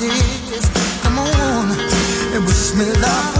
tears. Come on and wish me love.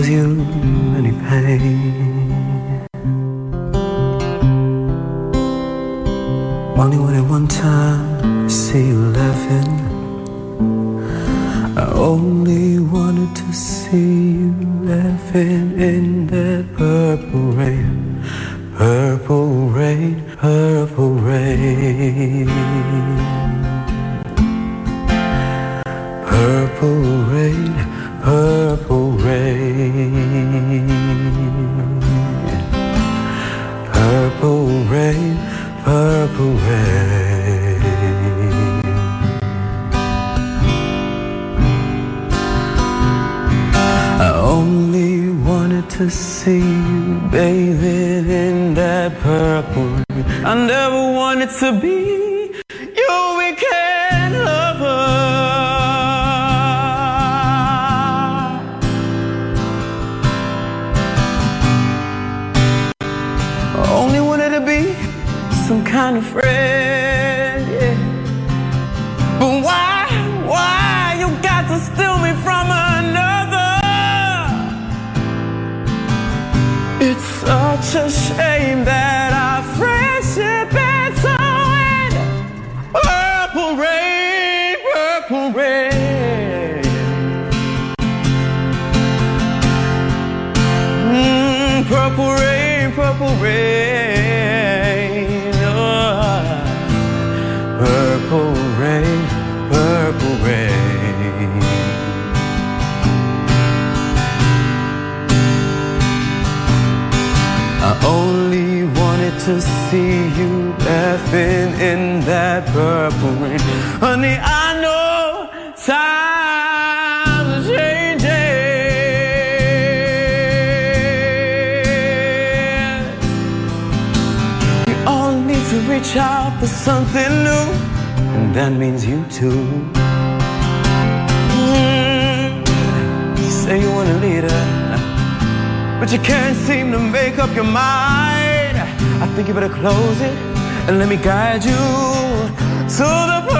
cause you any pain. Only when at one time I see you laughing, I only wanted to see you laughing in that purple rain, purple rain, purple rain. Purple rain, purple Purple rain, purple rain. I only wanted to see you bathing in that purple. Rain. I never wanted to be. laughing in that purple rain. Honey, I know times are changing. We all need to reach out for something new, and that means you too. Mm-hmm. You say you want a leader, but you can't seem to make up your mind. I think you better close it and let me guide you to the purple